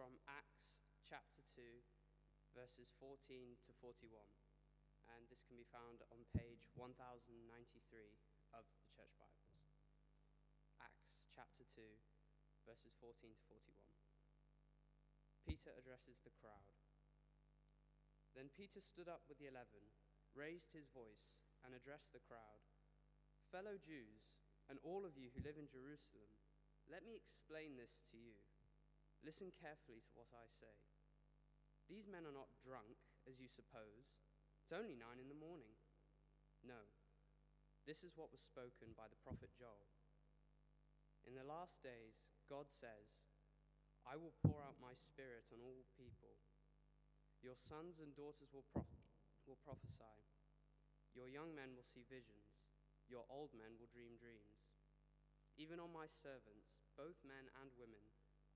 from Acts chapter 2, verses 14 to 41. And this can be found on page 1093 of the Church Bibles. Acts chapter 2, verses 14 to 41. Peter addresses the crowd. Then Peter stood up with the eleven, raised his voice, and addressed the crowd Fellow Jews, and all of you who live in Jerusalem, let me explain this to you. Listen carefully to what I say. These men are not drunk, as you suppose. It's only nine in the morning. No, this is what was spoken by the prophet Joel. In the last days, God says, I will pour out my spirit on all people. Your sons and daughters will, will prophesy. Your young men will see visions. Your old men will dream dreams. Even on my servants, both men and women,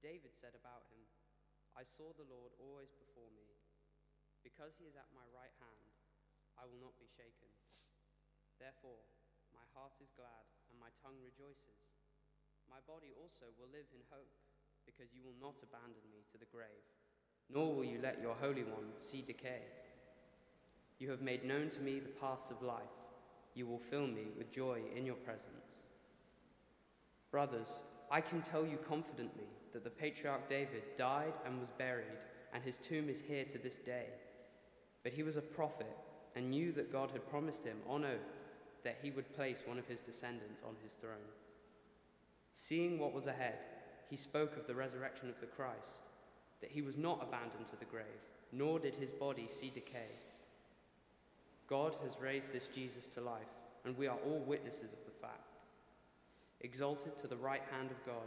David said about him, I saw the Lord always before me. Because he is at my right hand, I will not be shaken. Therefore, my heart is glad and my tongue rejoices. My body also will live in hope, because you will not abandon me to the grave, nor will you let your Holy One see decay. You have made known to me the paths of life. You will fill me with joy in your presence. Brothers, I can tell you confidently that the patriarch David died and was buried, and his tomb is here to this day. But he was a prophet and knew that God had promised him on oath that he would place one of his descendants on his throne. Seeing what was ahead, he spoke of the resurrection of the Christ, that he was not abandoned to the grave, nor did his body see decay. God has raised this Jesus to life, and we are all witnesses of the fact. Exalted to the right hand of God,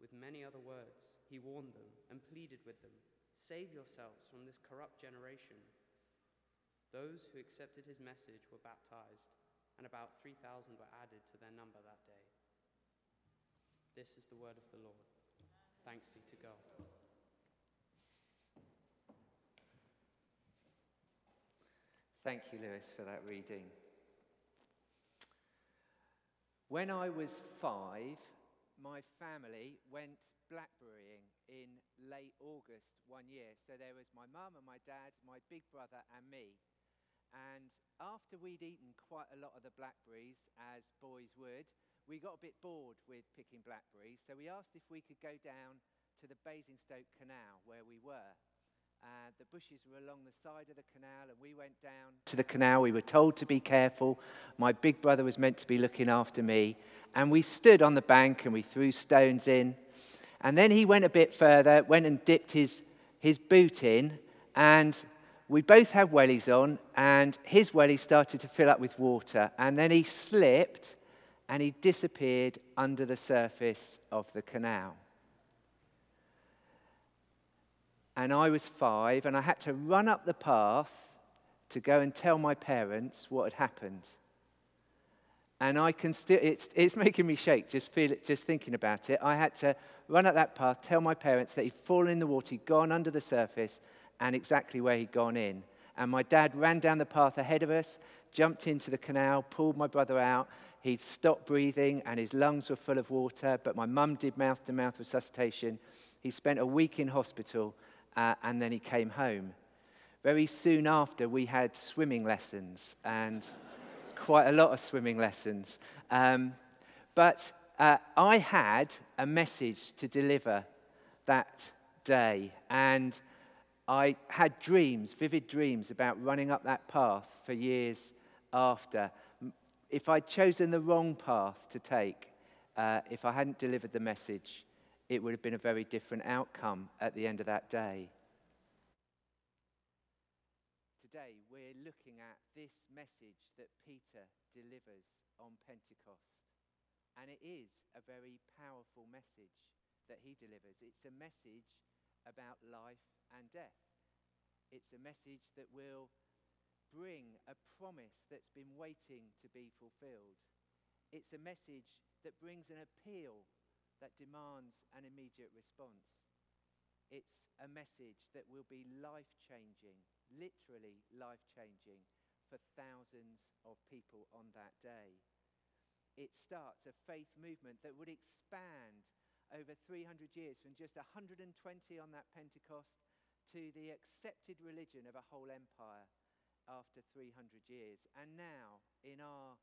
With many other words, he warned them and pleaded with them Save yourselves from this corrupt generation. Those who accepted his message were baptized and about 3,000 were added to their number that day. This is the word of the Lord. Thanks be to God. Thank you, Lewis, for that reading. When I was five, my family went blackberrying in late August one year. So there was my mum and my dad, my big brother, and me. And after we'd eaten quite a lot of the blackberries, as boys would, we got a bit bored with picking blackberries. So we asked if we could go down to the Basingstoke Canal where we were. Uh, the bushes were along the side of the canal, and we went down to the canal. We were told to be careful. My big brother was meant to be looking after me. And we stood on the bank and we threw stones in. And then he went a bit further, went and dipped his, his boot in, and we both had wellies on, and his welly started to fill up with water, and then he slipped and he disappeared under the surface of the canal. And I was five, and I had to run up the path to go and tell my parents what had happened. And I can still, it's, it's making me shake just, feel it, just thinking about it. I had to run up that path, tell my parents that he'd fallen in the water, he'd gone under the surface, and exactly where he'd gone in. And my dad ran down the path ahead of us, jumped into the canal, pulled my brother out. He'd stopped breathing, and his lungs were full of water, but my mum did mouth to mouth resuscitation. He spent a week in hospital, uh, and then he came home. Very soon after, we had swimming lessons, and quite a lot of swimming lessons. Um, but uh, I had a message to deliver that day, and I had dreams, vivid dreams, about running up that path for years after. If I'd chosen the wrong path to take, uh, if I hadn't delivered the message, it would have been a very different outcome at the end of that day. Today, we're looking at this message that Peter delivers on Pentecost. And it is a very powerful message that he delivers. It's a message about life and death. It's a message that will bring a promise that's been waiting to be fulfilled. It's a message that brings an appeal that demands an immediate response. It's a message that will be life changing, literally life changing, for thousands of people on that day. It starts a faith movement that would expand over 300 years from just 120 on that Pentecost to the accepted religion of a whole empire after 300 years. And now, in our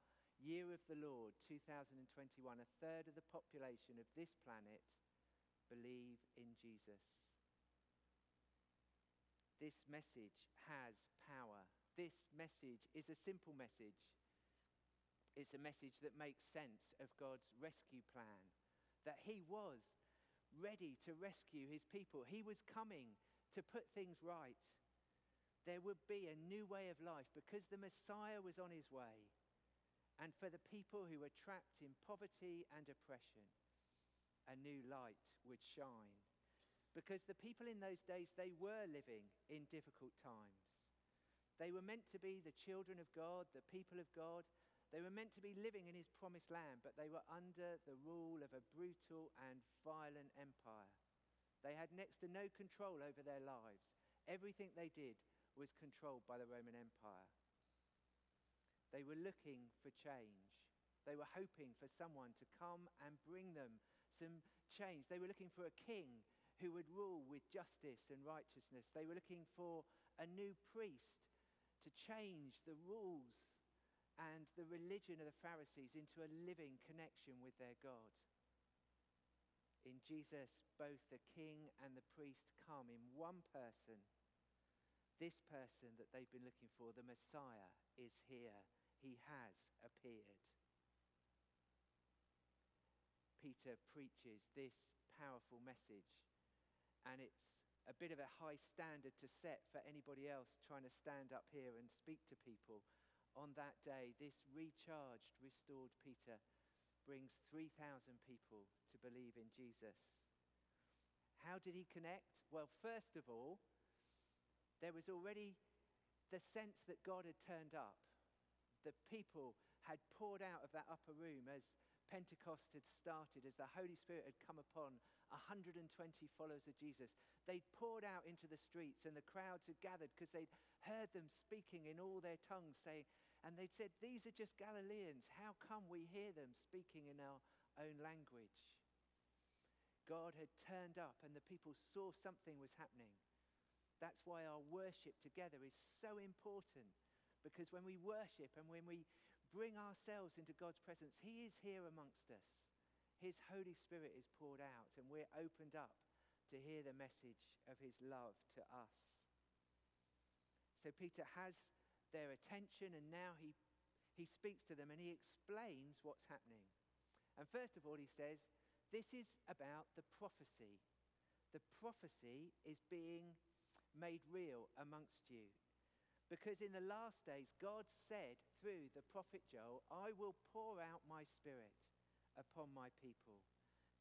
year of the Lord, 2021, a third of the population of this planet believe in Jesus. This message has power. This message is a simple message. It's a message that makes sense of God's rescue plan, that He was ready to rescue His people. He was coming to put things right. There would be a new way of life because the Messiah was on his way. And for the people who were trapped in poverty and oppression, a new light would shine. Because the people in those days, they were living in difficult times. They were meant to be the children of God, the people of God. They were meant to be living in his promised land, but they were under the rule of a brutal and violent empire. They had next to no control over their lives. Everything they did was controlled by the Roman Empire. They were looking for change. They were hoping for someone to come and bring them some change. They were looking for a king who would rule with justice and righteousness. They were looking for a new priest to change the rules and the religion of the Pharisees into a living connection with their God. In Jesus, both the king and the priest come in one person. This person that they've been looking for, the Messiah, is here. He has appeared. Peter preaches this powerful message and it's a bit of a high standard to set for anybody else trying to stand up here and speak to people. On that day, this recharged, restored Peter brings 3,000 people to believe in Jesus. How did he connect? Well, first of all, there was already the sense that God had turned up. The people had poured out of that upper room as Pentecost had started, as the Holy Spirit had come upon 120 followers of Jesus. They'd poured out into the streets, and the crowds had gathered because they'd heard them speaking in all their tongues, saying, and they'd said, These are just Galileans. How come we hear them speaking in our own language? God had turned up, and the people saw something was happening. That's why our worship together is so important. Because when we worship and when we bring ourselves into God's presence, He is here amongst us. His Holy Spirit is poured out, and we're opened up to hear the message of His love to us. So Peter has their attention, and now he, he speaks to them and he explains what's happening. And first of all, he says, This is about the prophecy. The prophecy is being made real amongst you. Because in the last days, God said through the prophet Joel, I will pour out my spirit upon my people.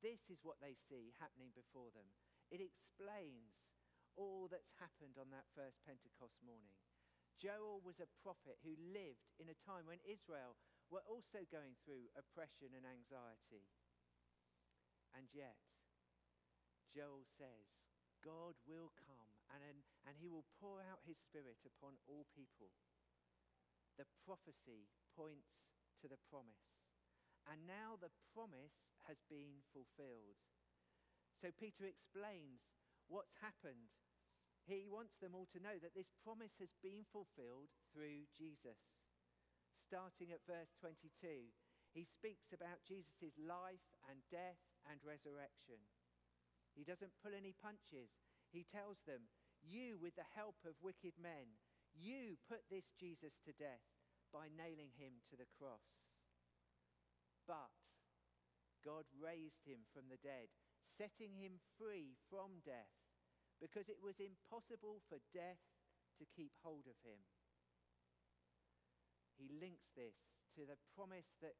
This is what they see happening before them. It explains all that's happened on that first Pentecost morning. Joel was a prophet who lived in a time when Israel were also going through oppression and anxiety. And yet, Joel says, God will come and, and he will pour out his spirit upon all people. The prophecy points to the promise. And now the promise has been fulfilled. So Peter explains what's happened he wants them all to know that this promise has been fulfilled through Jesus. Starting at verse 22, he speaks about Jesus' life and death and resurrection. He doesn't pull any punches. He tells them, You, with the help of wicked men, you put this Jesus to death by nailing him to the cross. But God raised him from the dead, setting him free from death because it was impossible for death to keep hold of him. He links this to the promise that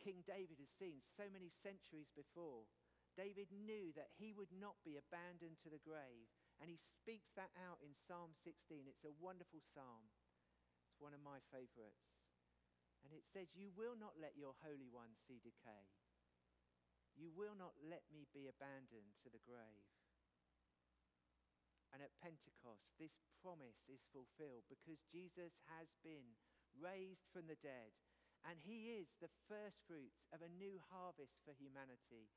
King David has seen so many centuries before. David knew that he would not be abandoned to the grave, and he speaks that out in Psalm 16. It's a wonderful psalm, it's one of my favorites. And it says, You will not let your Holy One see decay. You will not let me be abandoned to the grave. And at Pentecost, this promise is fulfilled because Jesus has been raised from the dead. And he is the first fruits of a new harvest for humanity.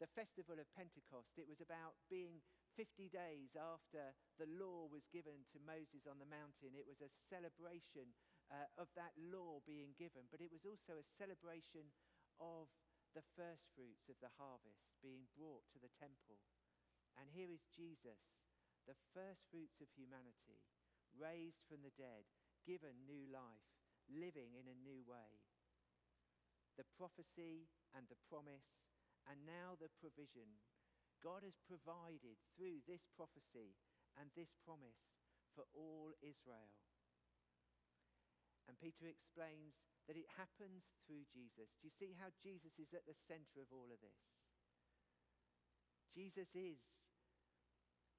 The festival of Pentecost, it was about being 50 days after the law was given to Moses on the mountain. It was a celebration uh, of that law being given, but it was also a celebration of the first fruits of the harvest being brought to the temple. And here is Jesus the first fruits of humanity, raised from the dead, given new life, living in a new way. The prophecy and the promise, and now the provision. God has provided through this prophecy and this promise for all Israel. And Peter explains that it happens through Jesus. Do you see how Jesus is at the center of all of this? Jesus is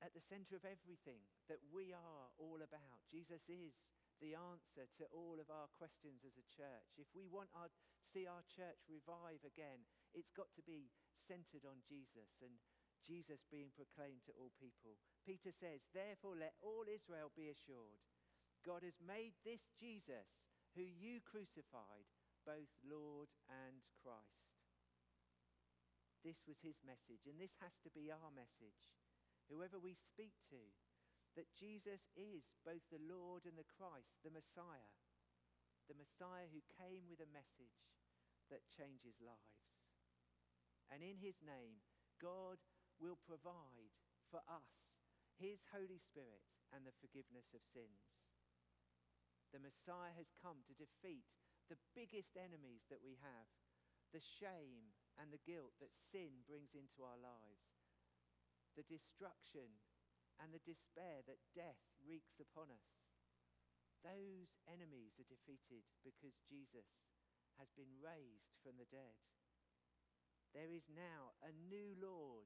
at the center of everything that we are all about. Jesus is the answer to all of our questions as a church. If we want to see our church revive again, it's got to be centered on Jesus and Jesus being proclaimed to all people. Peter says, Therefore, let all Israel be assured God has made this Jesus, who you crucified, both Lord and Christ. This was his message, and this has to be our message whoever we speak to, that Jesus is both the Lord and the Christ, the Messiah, the Messiah who came with a message that changes lives. And in his name, God will provide for us his Holy Spirit and the forgiveness of sins. The Messiah has come to defeat the biggest enemies that we have the shame and the guilt that sin brings into our lives the destruction and the despair that death wreaks upon us. Those enemies are defeated because Jesus has been raised from the dead. There is now a new Lord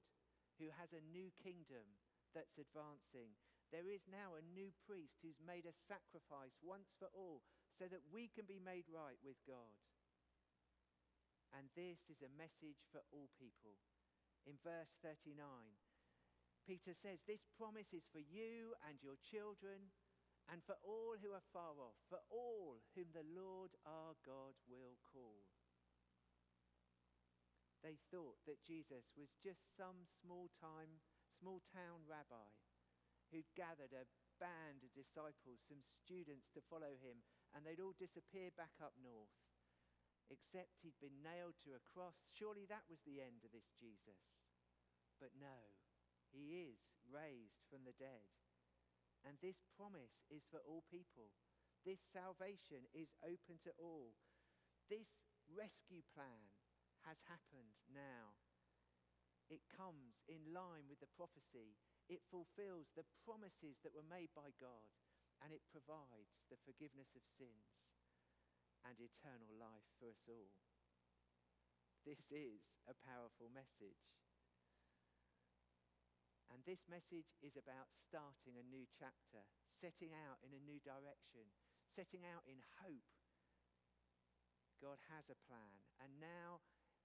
who has a new kingdom that's advancing. There is now a new priest who's made a sacrifice once for all so that we can be made right with God. And this is a message for all people. In verse 39, Peter says, This promise is for you and your children and for all who are far off, for all whom the Lord our God will call. They thought that Jesus was just some small time, small town rabbi who'd gathered a band of disciples, some students to follow him, and they'd all disappear back up north. Except he'd been nailed to a cross. Surely that was the end of this Jesus. But no, he is raised from the dead. And this promise is for all people. This salvation is open to all. This rescue plan has happened now. It comes in line with the prophecy. It fulfills the promises that were made by God. and it provides the forgiveness of sins and eternal life for us all. This is a powerful message. And this message is about starting a new chapter, setting out in a new direction, setting out in hope. God has a plan, and now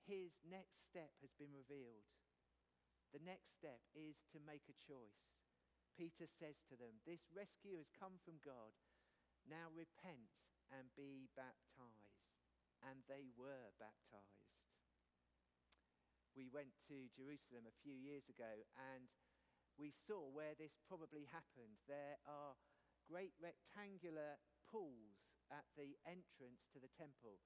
his next step has been revealed. The next step is to make a choice. Peter says to them, This rescue has come from God. Now repent and be baptized. And they were baptized. We went to Jerusalem a few years ago and we saw where this probably happened. There are great rectangular pools at the entrance to the temple.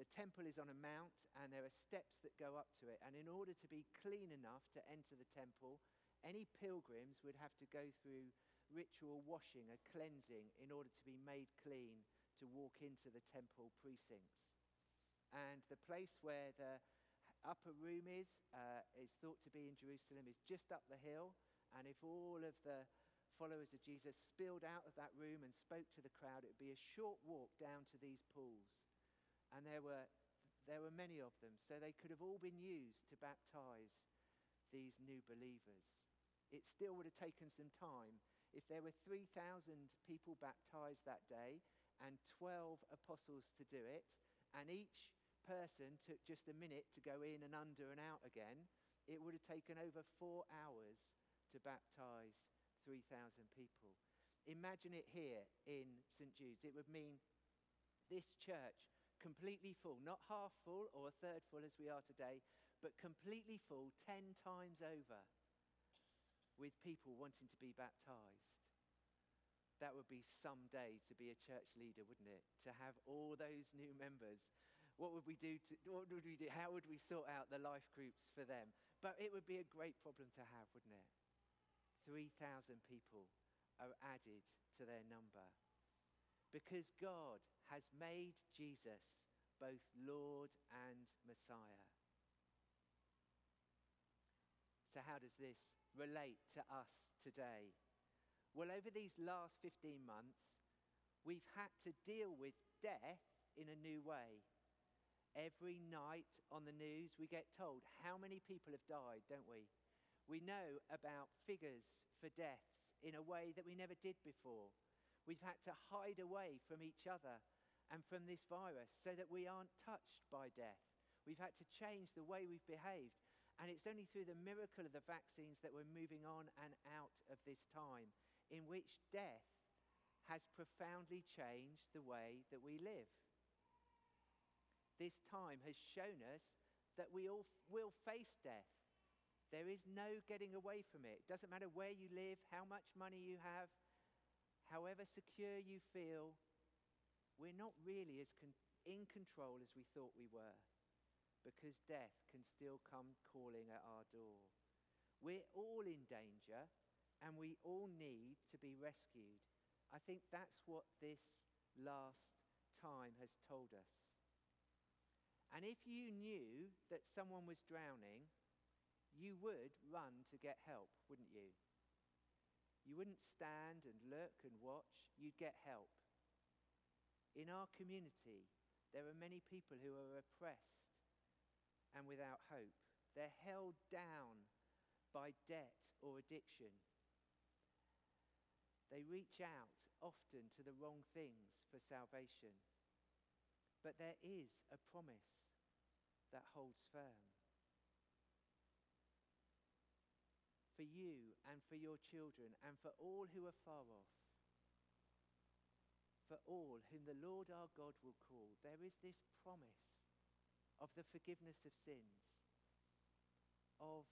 The temple is on a mount and there are steps that go up to it. And in order to be clean enough to enter the temple, any pilgrims would have to go through ritual washing, a cleansing, in order to be made clean to walk into the temple precincts. And the place where the upper room is, uh, is thought to be in Jerusalem, is just up the hill. And if all of the followers of Jesus spilled out of that room and spoke to the crowd, it would be a short walk down to these pools. And there were, there were many of them, so they could have all been used to baptize these new believers. It still would have taken some time. If there were 3,000 people baptized that day, and 12 apostles to do it, and each person took just a minute to go in and under and out again, it would have taken over four hours to baptize 3,000 people. Imagine it here in St. Jude's. It would mean this church completely full, not half full or a third full as we are today, but completely full 10 times over with people wanting to be baptized. That would be some day to be a church leader, wouldn't it? To have all those new members. What would we do? To, what would we do? How would we sort out the life groups for them? But it would be a great problem to have, wouldn't it? 3,000 people are added to their number. Because God has made Jesus both Lord and Messiah. So, how does this relate to us today? Well, over these last 15 months, we've had to deal with death in a new way. Every night on the news, we get told how many people have died, don't we? We know about figures for deaths in a way that we never did before. We've had to hide away from each other and from this virus so that we aren't touched by death. We've had to change the way we've behaved. And it's only through the miracle of the vaccines that we're moving on and out of this time in which death has profoundly changed the way that we live. This time has shown us that we all will face death. There is no getting away from it. It doesn't matter where you live, how much money you have, however secure you feel, we're not really as con- in control as we thought we were because death can still come calling at our door. We're all in danger, and we all need to be rescued. I think that's what this last time has told us. And if you knew that someone was drowning, you would run to get help, wouldn't you? You wouldn't stand and look and watch, you'd get help. In our community, there are many people who are oppressed and without hope. They're held down by debt or addiction. They reach out often to the wrong things for salvation. But there is a promise that holds firm. For you and for your children and for all who are far off, for all whom the Lord our God will call, there is this promise of the forgiveness of sins, of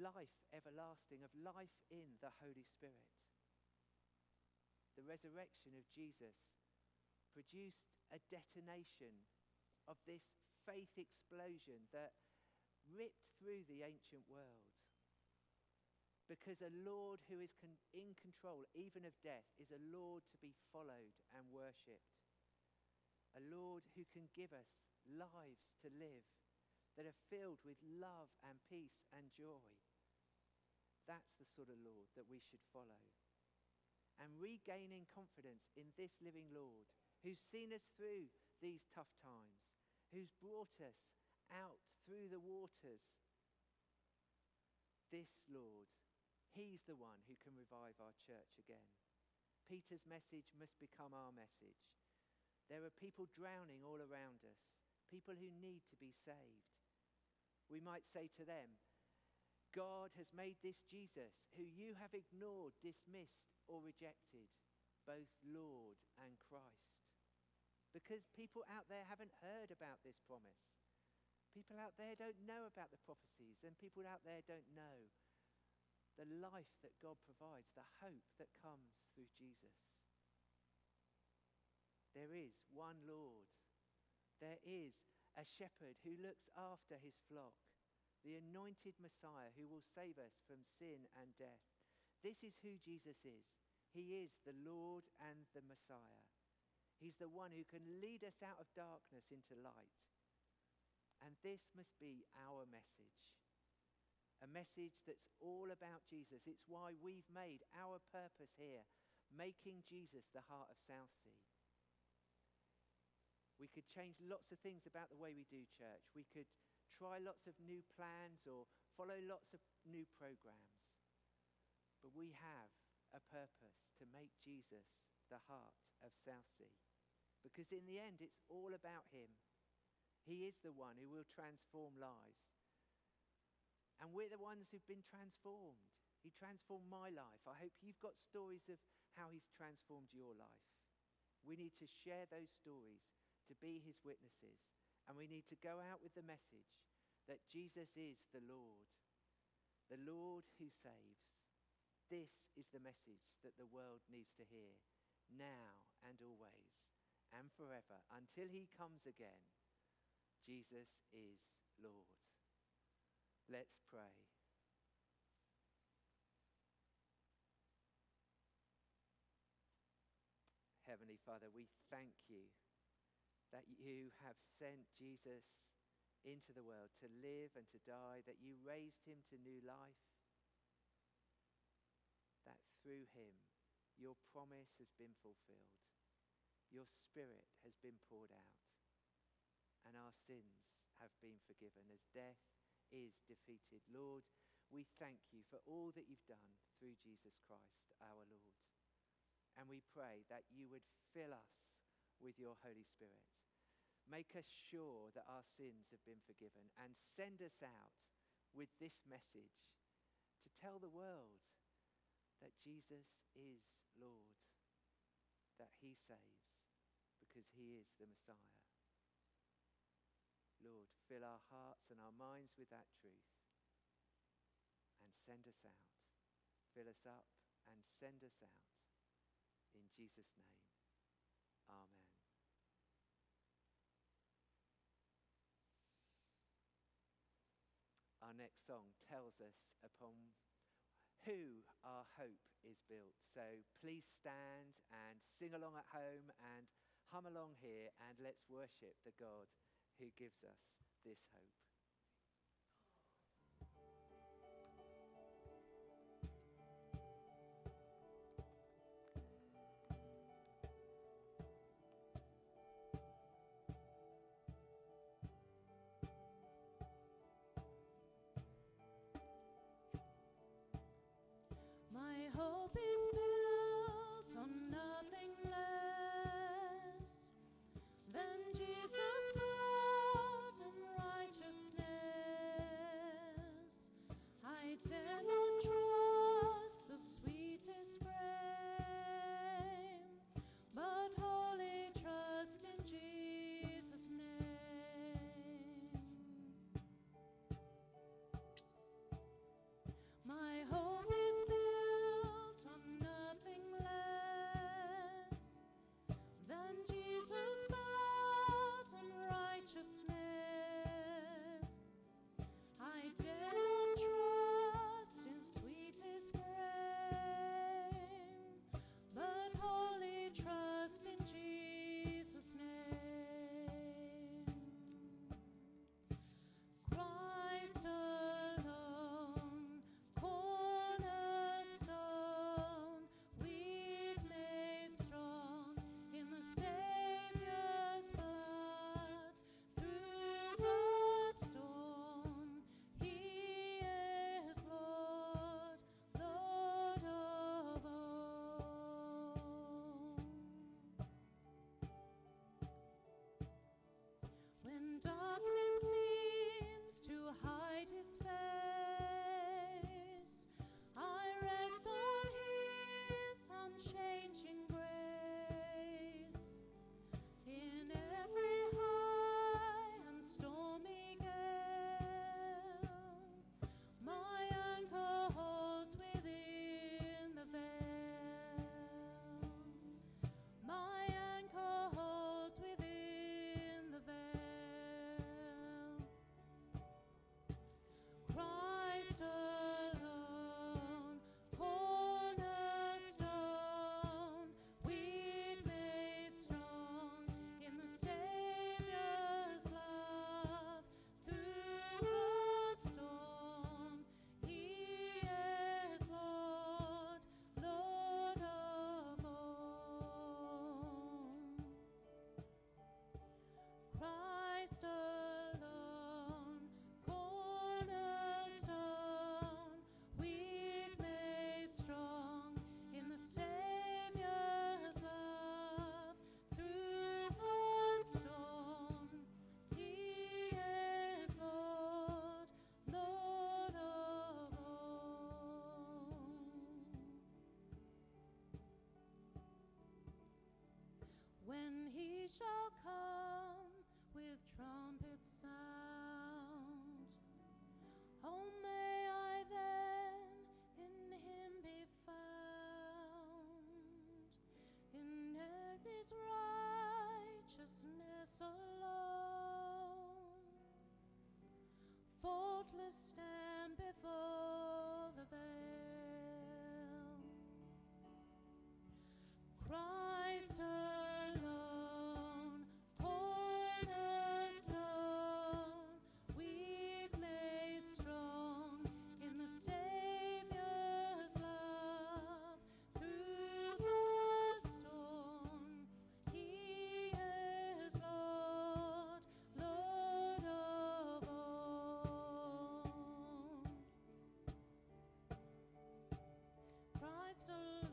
life everlasting, of life in the Holy Spirit the resurrection of Jesus produced a detonation of this faith explosion that ripped through the ancient world. Because a Lord who is con- in control, even of death, is a Lord to be followed and worshipped. A Lord who can give us lives to live that are filled with love and peace and joy. That's the sort of Lord that we should follow. And regaining confidence in this living Lord who's seen us through these tough times, who's brought us out through the waters. This Lord, He's the one who can revive our church again. Peter's message must become our message. There are people drowning all around us, people who need to be saved. We might say to them, God has made this Jesus, who you have ignored, dismissed, or rejected, both Lord and Christ. Because people out there haven't heard about this promise. People out there don't know about the prophecies, and people out there don't know the life that God provides, the hope that comes through Jesus. There is one Lord. There is a shepherd who looks after his flock, the anointed Messiah who will save us from sin and death. This is who Jesus is. He is the Lord and the Messiah. He's the one who can lead us out of darkness into light. And this must be our message. A message that's all about Jesus. It's why we've made our purpose here, making Jesus the heart of Southsea. We could change lots of things about the way we do church. We could try lots of new plans or follow lots of new programs. But we have a purpose to make Jesus the heart of Southsea. Because in the end, it's all about Him. He is the one who will transform lives. And we're the ones who've been transformed. He transformed my life. I hope you've got stories of how He's transformed your life. We need to share those stories to be his witnesses. And we need to go out with the message that Jesus is the Lord, the Lord who saves. This is the message that the world needs to hear now and always and forever until he comes again. Jesus is Lord. Let's pray. Heavenly Father, we thank you that you have sent Jesus into the world to live and to die, that you raised him to new life, that through him your promise has been fulfilled, your spirit has been poured out, and our sins have been forgiven as death is defeated. Lord, we thank you for all that you've done through Jesus Christ, our Lord. And we pray that you would fill us with your Holy Spirit. Make us sure that our sins have been forgiven and send us out with this message to tell the world that Jesus is Lord, that he saves because he is the Messiah. Lord, fill our hearts and our minds with that truth and send us out. Fill us up and send us out. In Jesus' name, amen. Our next song tells us upon who our hope is built. So please stand and sing along at home and hum along here and let's worship the God who gives us this hope.